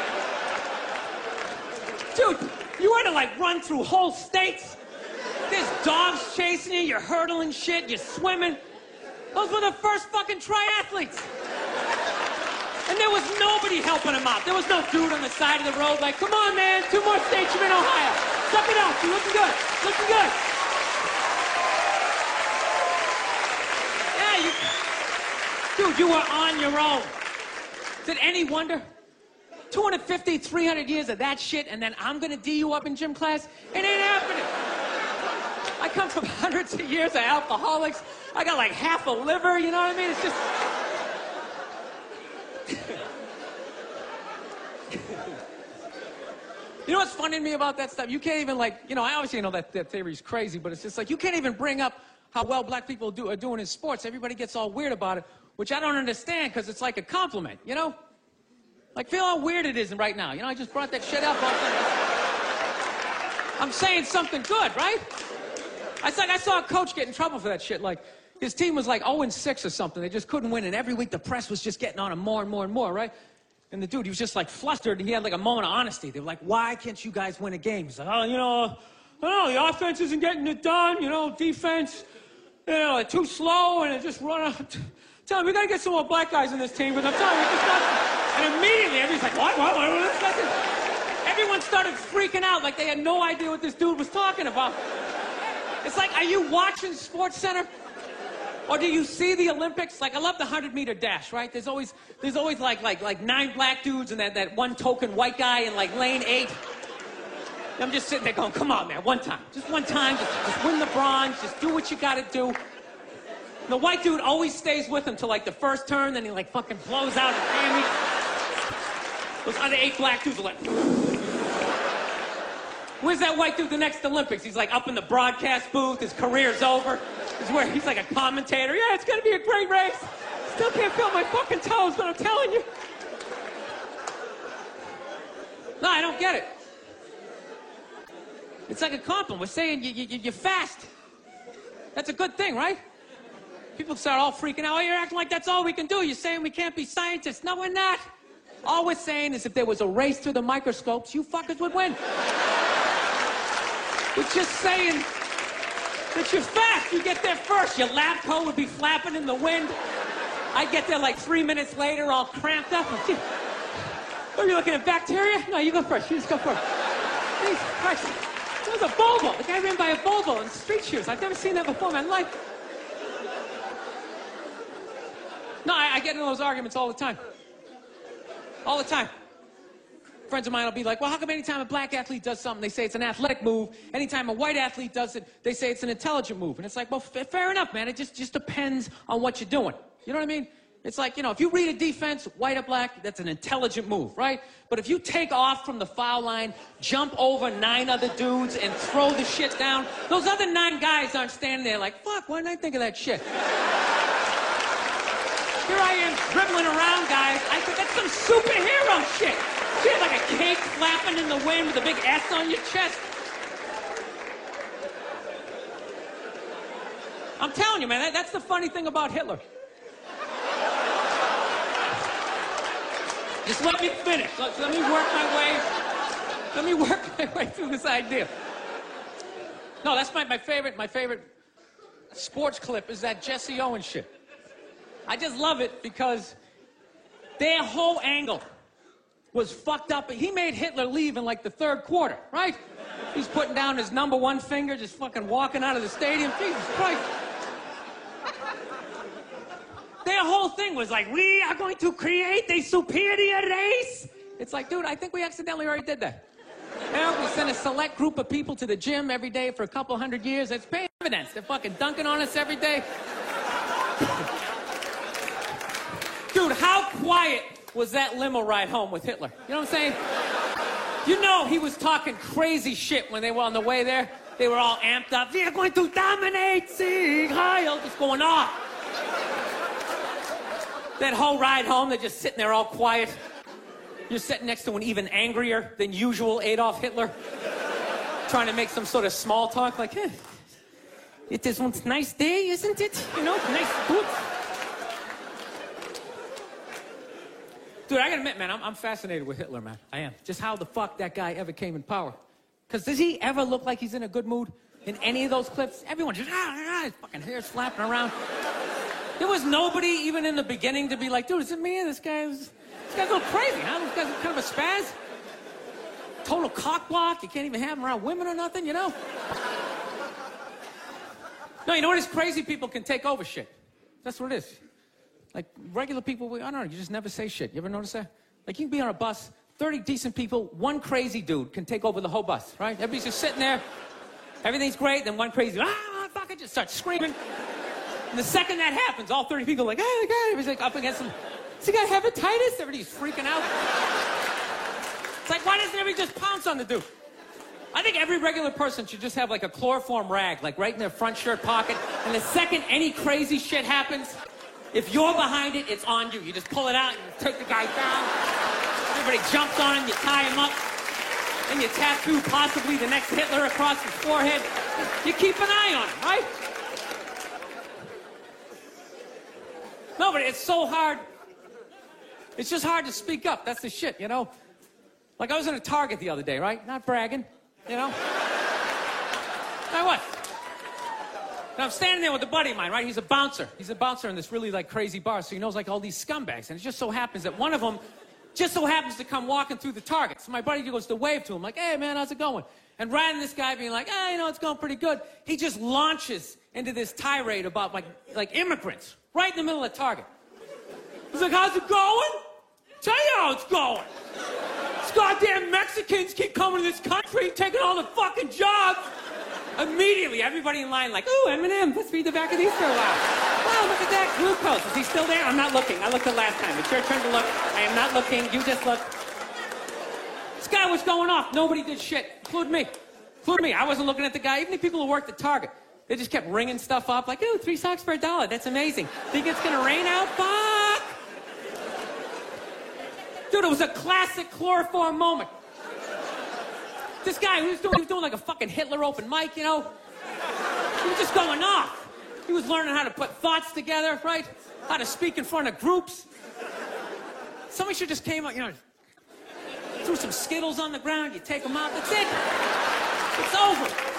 Dude, you had to like run through whole states. There's dogs chasing you, you're hurdling shit, you're swimming. Those were the first fucking triathletes. And there was nobody helping him out. There was no dude on the side of the road like, come on, man, two more states, you're in Ohio. Suck it up, you're looking good, looking good. Yeah, you, dude, you were on your own. Is it any wonder? 250, 300 years of that shit, and then I'm gonna D you up in gym class? It ain't happening. I come from hundreds of years of alcoholics. I got like half a liver, you know what I mean? It's just. You know what's funny to me about that stuff? You can't even like, you know, I obviously know that, that theory's crazy, but it's just like you can't even bring up how well black people do, are doing in sports. Everybody gets all weird about it, which I don't understand because it's like a compliment, you know? Like, feel how weird it is right now. You know, I just brought that shit up. I'm saying something good, right? I like I saw a coach get in trouble for that shit. Like, his team was like 0 and 6 or something. They just couldn't win, and every week the press was just getting on him more and more and more, right? And the dude, he was just like flustered, and he had like a moment of honesty. They were like, "Why can't you guys win a game?" He's like, "Oh, you know, know. The offense isn't getting it done. You know, defense, you know, too slow, and it just run out." Tell him we gotta get some more black guys in this team, but I'm telling you, it's not. And immediately, everybody's like, "What? What? What? what? what? Everyone started freaking out, like they had no idea what this dude was talking about. It's like, are you watching Sports Center? Or do you see the Olympics? Like I love the 100 meter dash, right? There's always there's always like like like nine black dudes and that, that one token white guy in like lane eight. I'm just sitting there going, come on, man, one time. Just one time, just, just win the bronze, just do what you gotta do. And the white dude always stays with him till like the first turn, then he like fucking blows out his hammy. Those other eight black dudes are like, Where's that white dude the next Olympics? He's like up in the broadcast booth, his career's over. He's where he's like a commentator. Yeah, it's gonna be a great race. Still can't feel my fucking toes, but I'm telling you. No, I don't get it. It's like a compliment. We're saying you, you, you're fast. That's a good thing, right? People start all freaking out. Oh, you're acting like that's all we can do. You're saying we can't be scientists. No, we're not. All we're saying is if there was a race through the microscopes, you fuckers would win. We're just saying that you're fast. You get there first. Your lab coat would be flapping in the wind. I get there like three minutes later, all cramped up. Are you looking at bacteria? No, you go first. You just go first. Jesus Christ. It was a Volvo. The guy ran by a Volvo in street shoes. I've never seen that before in my life. No, I, I get into those arguments all the time. All the time. Friends of mine will be like, well, how come anytime a black athlete does something, they say it's an athletic move? Anytime a white athlete does it, they say it's an intelligent move. And it's like, well, f- fair enough, man. It just, just depends on what you're doing. You know what I mean? It's like, you know, if you read a defense, white or black, that's an intelligent move, right? But if you take off from the foul line, jump over nine other dudes, and throw the shit down, those other nine guys aren't standing there like, fuck, why didn't I think of that shit? Here I am dribbling around, guys. I said, that's some superhero shit. You had like a cake flapping in the wind with a big S on your chest. I'm telling you, man, that, that's the funny thing about Hitler. Just let me finish. Let, let me work my way. Let me work my way through this idea. No, that's my, my favorite. My favorite sports clip is that Jesse Owens shit. I just love it because Their whole angle was fucked up. He made Hitler leave in like the third quarter, right? He's putting down his number one finger, just fucking walking out of the stadium. Jesus Christ. Their whole thing was like, we are going to create a superior race. It's like, dude, I think we accidentally already did that. Know, we send a select group of people to the gym every day for a couple hundred years. It's paying dividends. They're fucking dunking on us every day. Dude, how quiet was that limo ride home with Hitler? You know what I'm saying? You know he was talking crazy shit when they were on the way there. They were all amped up. We are going to dominate Sieg Heil. Just going on? That whole ride home, they're just sitting there all quiet. You're sitting next to an even angrier than usual Adolf Hitler, trying to make some sort of small talk, like, it is one nice day, isn't it? You know, nice, good. Dude, I gotta admit, man, I'm, I'm fascinated with Hitler, man. I am. Just how the fuck that guy ever came in power. Because does he ever look like he's in a good mood in any of those clips? Everyone just, ah, ah, his fucking hair flapping around. There was nobody even in the beginning to be like, dude, is it me? This guy's, this guy's a little crazy, huh? This guy's kind of a spaz. Total cockblock. You can't even have him around women or nothing, you know? No, you know what is crazy? People can take over shit. That's what it is. Like regular people, we, know, you just never say shit. You ever notice that? Like you can be on a bus, 30 decent people, one crazy dude can take over the whole bus, right? Everybody's just sitting there, everything's great, then one crazy, ah, fuck it, just starts screaming. And the second that happens, all 30 people are like, oh, my God, everybody's like up against him. Does he got hepatitis? Everybody's freaking out. It's like, why doesn't everybody just pounce on the dude? I think every regular person should just have like a chloroform rag, like right in their front shirt pocket. And the second any crazy shit happens, if you're behind it, it's on you. You just pull it out and you take the guy down. Everybody jumps on him, you tie him up, and you tattoo possibly the next Hitler across his forehead. You keep an eye on him, right? No, but it's so hard. It's just hard to speak up. That's the shit, you know? Like I was in a Target the other day, right? Not bragging, you know? Now what? And I'm standing there with a buddy of mine, right? He's a bouncer. He's a bouncer in this really like crazy bar, so he knows like all these scumbags. And it just so happens that one of them just so happens to come walking through the Target. So my buddy goes to wave to him, like, hey man, how's it going? And rather than this guy being like, hey, you know, it's going pretty good, he just launches into this tirade about like like immigrants right in the middle of Target. He's like, how's it going? Tell you how it's going. These goddamn Mexicans keep coming to this country, taking all the fucking jobs. Immediately, everybody in line like, ooh, M&M, let's read the back of these for a while. Wow, look at that, glucose. Is he still there? I'm not looking. I looked the last time. It's your turn to look. I am not looking. You just look. Guy was going off. Nobody did shit, including me. Including me. I wasn't looking at the guy. Even the people who worked at Target. They just kept ringing stuff up like, ooh, three socks for a dollar. That's amazing. Think it's gonna rain out? Fuck! Dude, it was a classic chloroform moment. This guy, he was, doing, he was doing like a fucking Hitler open mic, you know? He was just going off. He was learning how to put thoughts together, right? How to speak in front of groups. Somebody should just came out, you know, threw some Skittles on the ground, you take them out, that's it. It's over.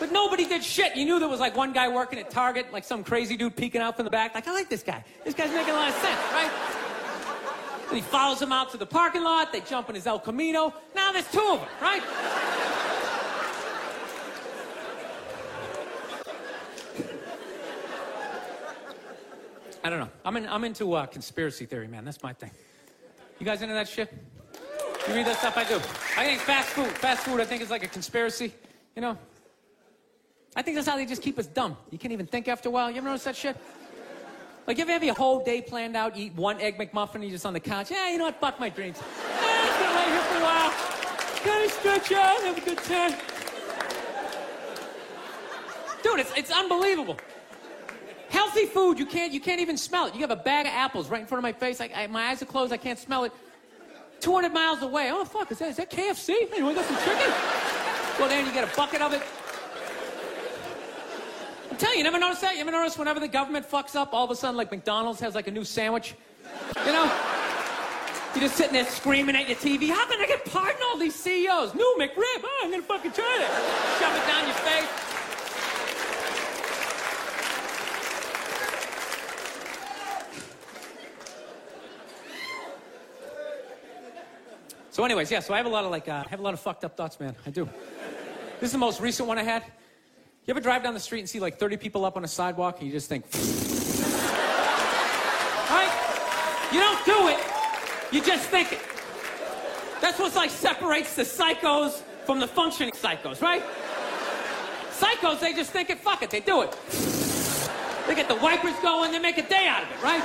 But nobody did shit. You knew there was like one guy working at Target, like some crazy dude peeking out from the back. Like, I like this guy. This guy's making a lot of sense, right? And he follows him out to the parking lot. They jump in his El Camino. Now there's two of them, right? I don't know. I'm, in, I'm into uh, conspiracy theory, man. That's my thing. You guys into that shit? You read that stuff? I do. I think fast food, fast food, I think is like a conspiracy. You know, I think that's how they just keep us dumb. You can't even think after a while. You ever notice that shit? Like, if you have your whole day planned out, eat one egg McMuffin, and you're just on the couch? Yeah, you know what? Fuck my dreams. Yeah, just gonna lay here for a while. Of stretch out, have a good time. Dude, it's, it's unbelievable. Healthy food, you can't, you can't even smell it. You have a bag of apples right in front of my face. I, I, my eyes are closed, I can't smell it. 200 miles away. Oh, fuck, is that, is that KFC? You got some chicken? Well, then you get a bucket of it you, you never notice that? You ever notice whenever the government fucks up, all of a sudden, like McDonald's has like a new sandwich? You know? You're just sitting there screaming at your TV. How can I get pardon all these CEOs? New McRib. Oh, I'm gonna fucking try that. Shove it down your face. So, anyways, yeah. So I have a lot of like, uh, I have a lot of fucked up thoughts, man. I do. This is the most recent one I had. You ever drive down the street and see like 30 people up on a sidewalk and you just think, right? You don't do it. You just think it. That's what like separates the psychos from the functioning psychos, right? Psychos, they just think it, fuck it, they do it. They get the wipers going, they make a day out of it, right?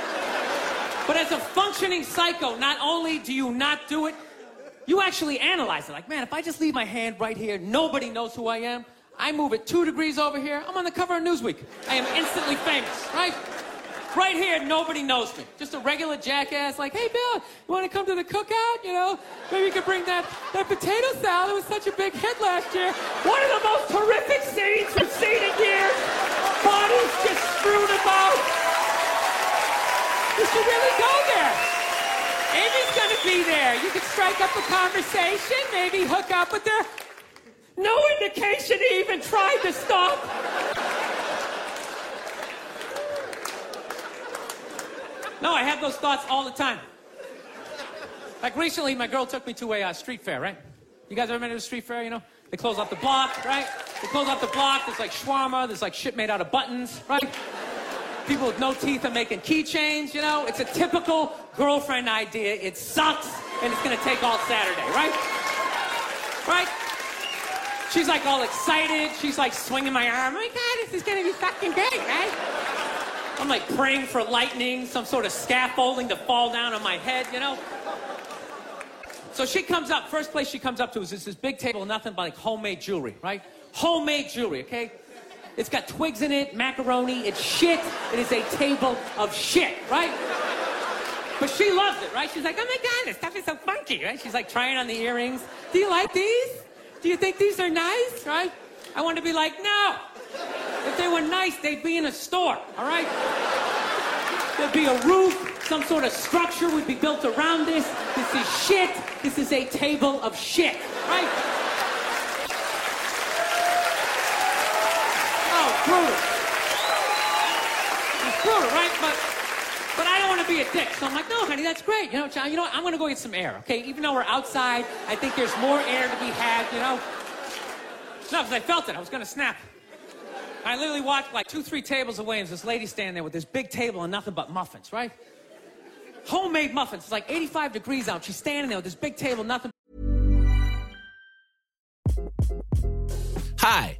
But as a functioning psycho, not only do you not do it, you actually analyze it. Like, man, if I just leave my hand right here, nobody knows who I am. I move it two degrees over here, I'm on the cover of Newsweek. I am instantly famous, right? Right here, nobody knows me. Just a regular jackass, like, hey, Bill, you want to come to the cookout? You know, maybe you could bring that, that potato salad. It was such a big hit last year. One of the most horrific scenes we've seen in years. Bodies just strewn about. You should really go there. Amy's gonna be there. You could strike up a conversation, maybe hook up with her. No indication he even tried to stop. No, I have those thoughts all the time. Like recently, my girl took me to a uh, street fair, right? You guys ever been to a street fair, you know? They close off the block, right? They close off the block, there's like shawarma, there's like shit made out of buttons, right? People with no teeth are making keychains, you know? It's a typical girlfriend idea. It sucks, and it's gonna take all Saturday, right? Right? She's like all excited. She's like swinging my arm. Oh my God, this is gonna be fucking great, right? I'm like praying for lightning, some sort of scaffolding to fall down on my head, you know? So she comes up, first place she comes up to is this, this big table, nothing but like homemade jewelry, right? Homemade jewelry, okay? It's got twigs in it, macaroni, it's shit. It is a table of shit, right? But she loves it, right? She's like, oh my God, this stuff is so funky, right? She's like trying on the earrings. Do you like these? Do you think these are nice, right? I want to be like, no. If they were nice, they'd be in a store, all right? There'd be a roof, some sort of structure would be built around this. This is shit. This is a table of shit, right? Oh, brutal. It's brutal, right? But but I don't want to be a dick. So I'm like, no, honey, that's great. You know, you know what? I'm going to go get some air, okay? Even though we're outside, I think there's more air to be had, you know? No, because I felt it. I was going to snap. I literally walked like two, three tables away, and this lady standing there with this big table and nothing but muffins, right? Homemade muffins. It's like 85 degrees out. She's standing there with this big table, nothing. Hi,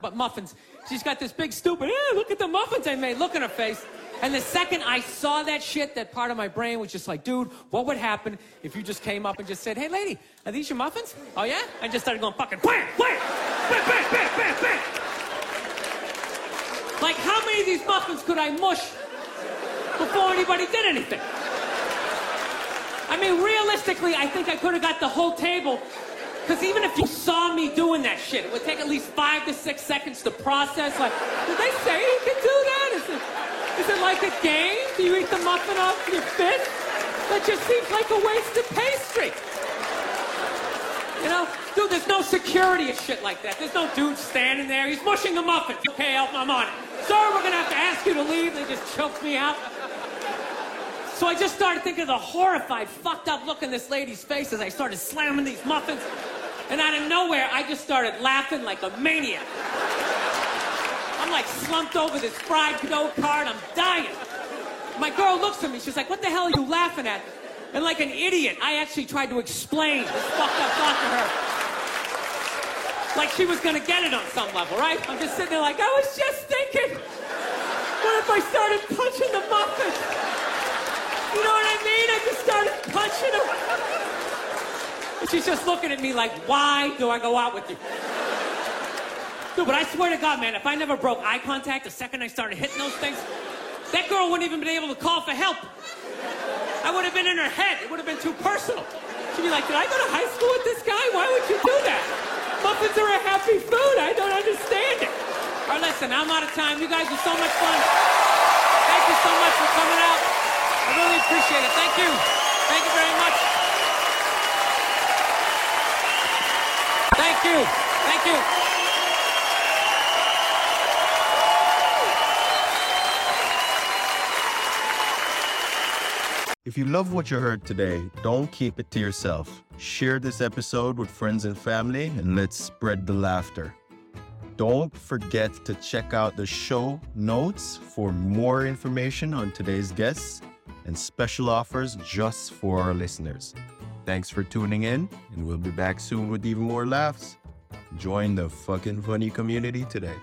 But muffins. She's got this big stupid, eh, look at the muffins I made. Look in her face. And the second I saw that shit, that part of my brain was just like, dude, what would happen if you just came up and just said, hey, lady, are these your muffins? Oh, yeah? I just started going fucking bam, bam, bam, bam, bam, bam, bam. Like, how many of these muffins could I mush before anybody did anything? I mean, realistically, I think I could have got the whole table. Because even if you saw me doing that shit, it would take at least five to six seconds to process. Like, did they say you can do that? Is it, is it like a game? Do you eat the muffin off your fist? That just seems like a wasted pastry. You know, dude, there's no security and shit like that. There's no dude standing there. He's mushing a muffin. Okay, I'm on it. Sir, we're gonna have to ask you to leave. They just choked me out. So I just started thinking of the horrified, fucked up look in this lady's face as I started slamming these muffins. And out of nowhere, I just started laughing like a maniac. I'm like slumped over this fried dough cart. I'm dying. My girl looks at me. She's like, what the hell are you laughing at? And like an idiot, I actually tried to explain this fucked up thought to her. Like she was gonna get it on some level, right? I'm just sitting there like, I was just thinking, what if I started punching the muffin? You know what I mean? I just started punching him. And she's just looking at me like, why do I go out with you? Dude, but I swear to God, man, if I never broke eye contact the second I started hitting those things, that girl wouldn't even been able to call for help. I would have been in her head. It would have been too personal. She'd be like, did I go to high school with this guy? Why would you do that? Muffins are a happy food. I don't understand it. All right, listen, I'm out of time. You guys are so much fun. Thank you so much for coming out. I really appreciate it. Thank you. Thank you very much. Thank you. Thank you. If you love what you heard today, don't keep it to yourself. Share this episode with friends and family and let's spread the laughter. Don't forget to check out the show notes for more information on today's guests and special offers just for our listeners. Thanks for tuning in, and we'll be back soon with even more laughs. Join the FOQN Funny community today.